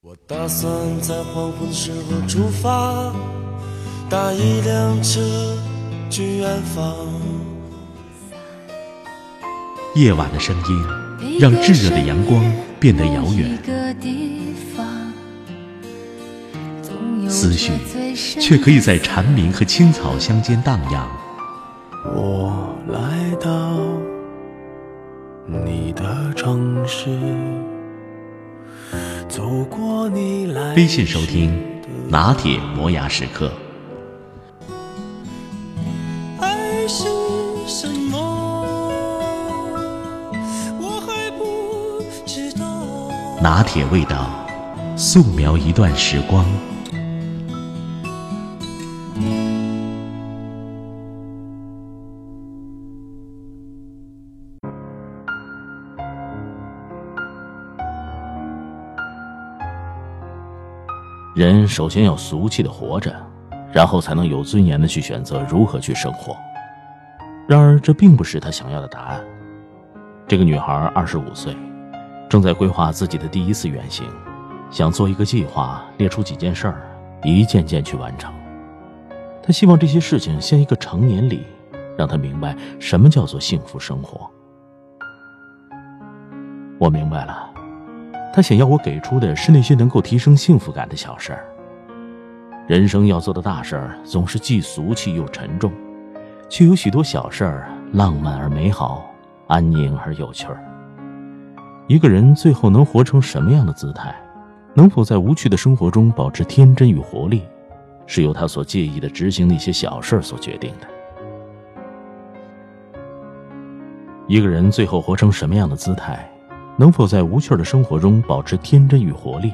我打算在黄昏时候出发，搭一辆车去远方。夜晚的声音让炙热的阳光变得遥远，思绪却可以在蝉鸣和青草乡间荡漾。微信收听拿铁磨牙时刻。爱是什么？我还不知道。拿铁味道，素描一段时光。人首先要俗气的活着，然后才能有尊严的去选择如何去生活。然而，这并不是他想要的答案。这个女孩二十五岁，正在规划自己的第一次远行，想做一个计划，列出几件事儿，一件件去完成。她希望这些事情像一个成年礼，让她明白什么叫做幸福生活。我明白了。他想要我给出的是那些能够提升幸福感的小事儿。人生要做的大事儿总是既俗气又沉重，却有许多小事儿浪漫而美好，安宁而有趣儿。一个人最后能活成什么样的姿态，能否在无趣的生活中保持天真与活力，是由他所介意的执行那些小事儿所决定的。一个人最后活成什么样的姿态？能否在无趣的生活中保持天真与活力，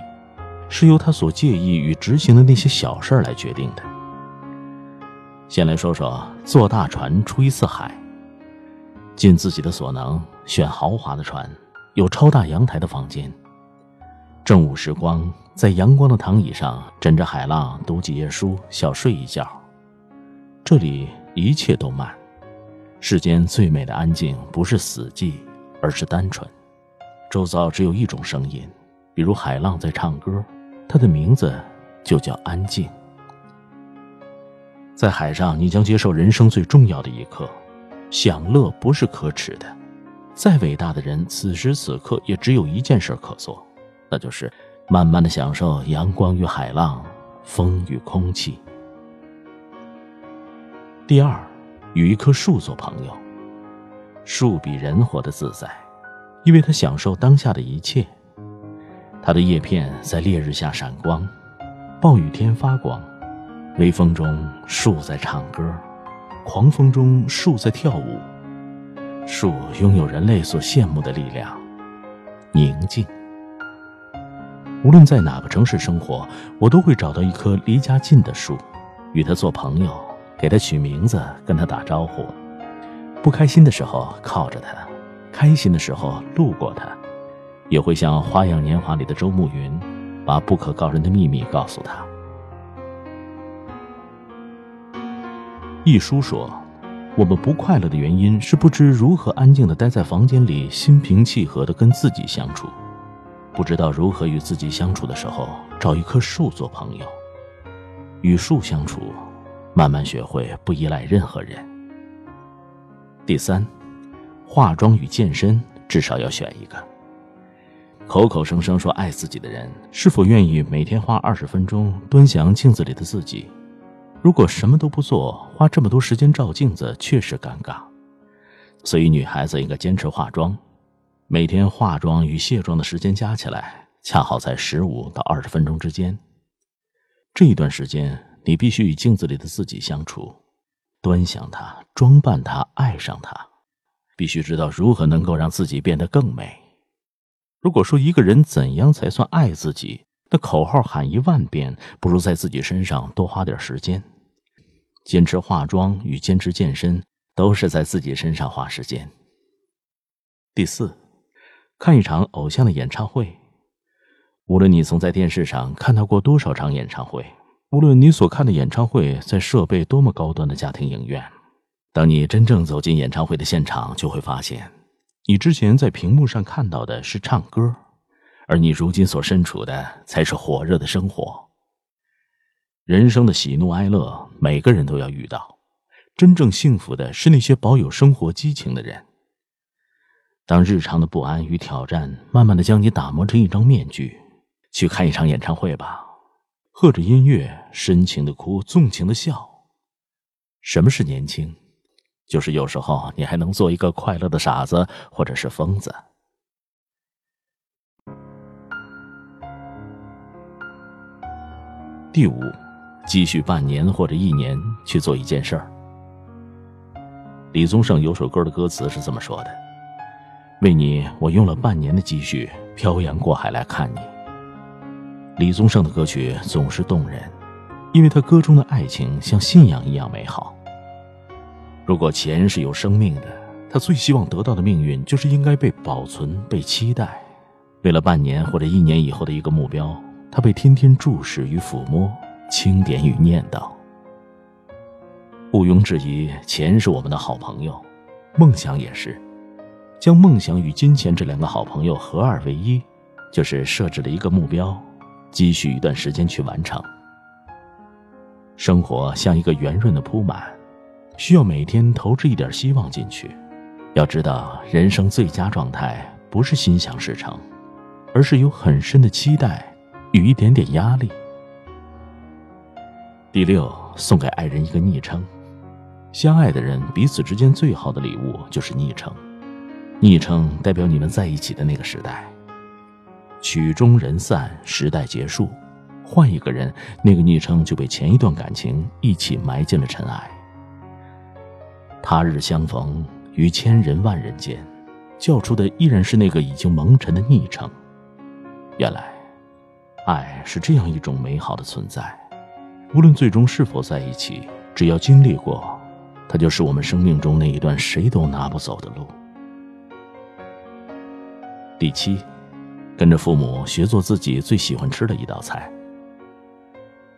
是由他所介意与执行的那些小事来决定的。先来说说坐大船出一次海，尽自己的所能选豪华的船，有超大阳台的房间。正午时光，在阳光的躺椅上枕着海浪读几页书，小睡一觉。这里一切都慢，世间最美的安静不是死寂，而是单纯。周遭只有一种声音，比如海浪在唱歌，它的名字就叫安静。在海上，你将接受人生最重要的一课：享乐不是可耻的。再伟大的人，此时此刻也只有一件事可做，那就是慢慢的享受阳光与海浪，风与空气。第二，与一棵树做朋友，树比人活得自在。因为他享受当下的一切，它的叶片在烈日下闪光，暴雨天发光，微风中树在唱歌，狂风中树在跳舞。树拥有人类所羡慕的力量，宁静。无论在哪个城市生活，我都会找到一棵离家近的树，与它做朋友，给它取名字，跟它打招呼。不开心的时候，靠着它。开心的时候路过他，也会像《花样年华》里的周慕云，把不可告人的秘密告诉他。一书说，我们不快乐的原因是不知如何安静的待在房间里，心平气和的跟自己相处。不知道如何与自己相处的时候，找一棵树做朋友，与树相处，慢慢学会不依赖任何人。第三。化妆与健身，至少要选一个。口口声声说爱自己的人，是否愿意每天花二十分钟端详镜子里的自己？如果什么都不做，花这么多时间照镜子，确实尴尬。所以，女孩子应该坚持化妆，每天化妆与卸妆的时间加起来，恰好在十五到二十分钟之间。这一段时间，你必须与镜子里的自己相处，端详她，装扮她，爱上她。必须知道如何能够让自己变得更美。如果说一个人怎样才算爱自己，那口号喊一万遍，不如在自己身上多花点时间。坚持化妆与坚持健身，都是在自己身上花时间。第四，看一场偶像的演唱会。无论你曾在电视上看到过多少场演唱会，无论你所看的演唱会在设备多么高端的家庭影院。当你真正走进演唱会的现场，就会发现，你之前在屏幕上看到的是唱歌，而你如今所身处的才是火热的生活。人生的喜怒哀乐，每个人都要遇到。真正幸福的是那些保有生活激情的人。当日常的不安与挑战慢慢的将你打磨成一张面具，去看一场演唱会吧，和着音乐，深情的哭，纵情的笑。什么是年轻？就是有时候你还能做一个快乐的傻子，或者是疯子。第五，积蓄半年或者一年去做一件事儿。李宗盛有首歌的歌词是这么说的：“为你，我用了半年的积蓄，漂洋过海来看你。”李宗盛的歌曲总是动人，因为他歌中的爱情像信仰一样美好。如果钱是有生命的，他最希望得到的命运就是应该被保存、被期待。为了半年或者一年以后的一个目标。他被天天注视与抚摸，清点与念叨。毋庸置疑，钱是我们的好朋友，梦想也是。将梦想与金钱这两个好朋友合二为一，就是设置了一个目标，积蓄一段时间去完成。生活像一个圆润的铺满，需要每天投掷一点希望进去。要知道，人生最佳状态不是心想事成，而是有很深的期待。与一点点压力。第六，送给爱人一个昵称。相爱的人彼此之间最好的礼物就是昵称，昵称代表你们在一起的那个时代。曲终人散，时代结束，换一个人，那个昵称就被前一段感情一起埋进了尘埃。他日相逢，于千人万人间，叫出的依然是那个已经蒙尘的昵称。原来。爱是这样一种美好的存在，无论最终是否在一起，只要经历过，它就是我们生命中那一段谁都拿不走的路。第七，跟着父母学做自己最喜欢吃的一道菜。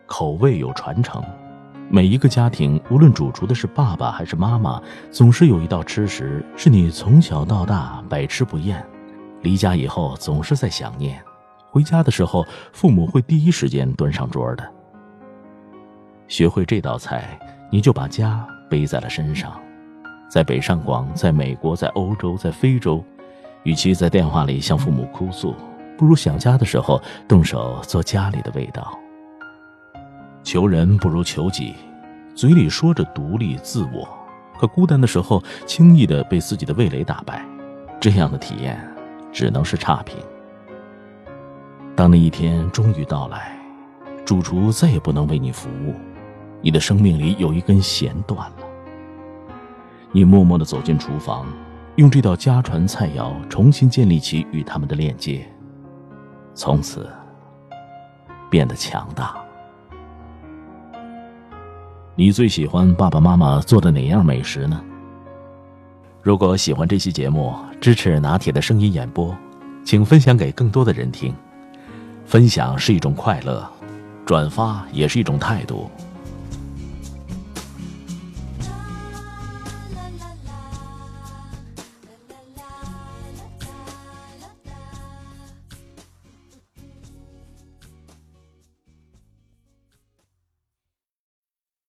口味有传承，每一个家庭，无论主厨的是爸爸还是妈妈，总是有一道吃食是你从小到大百吃不厌，离家以后总是在想念。回家的时候，父母会第一时间端上桌的。学会这道菜，你就把家背在了身上。在北上广，在美国，在欧洲，在非洲，与其在电话里向父母哭诉，不如想家的时候动手做家里的味道。求人不如求己，嘴里说着独立自我，可孤单的时候轻易的被自己的味蕾打败，这样的体验只能是差评。当那一天终于到来，主厨再也不能为你服务，你的生命里有一根弦断了。你默默地走进厨房，用这道家传菜肴重新建立起与他们的链接，从此变得强大。你最喜欢爸爸妈妈做的哪样美食呢？如果喜欢这期节目，支持拿铁的声音演播，请分享给更多的人听。分享是一种快乐，转发也是一种态度。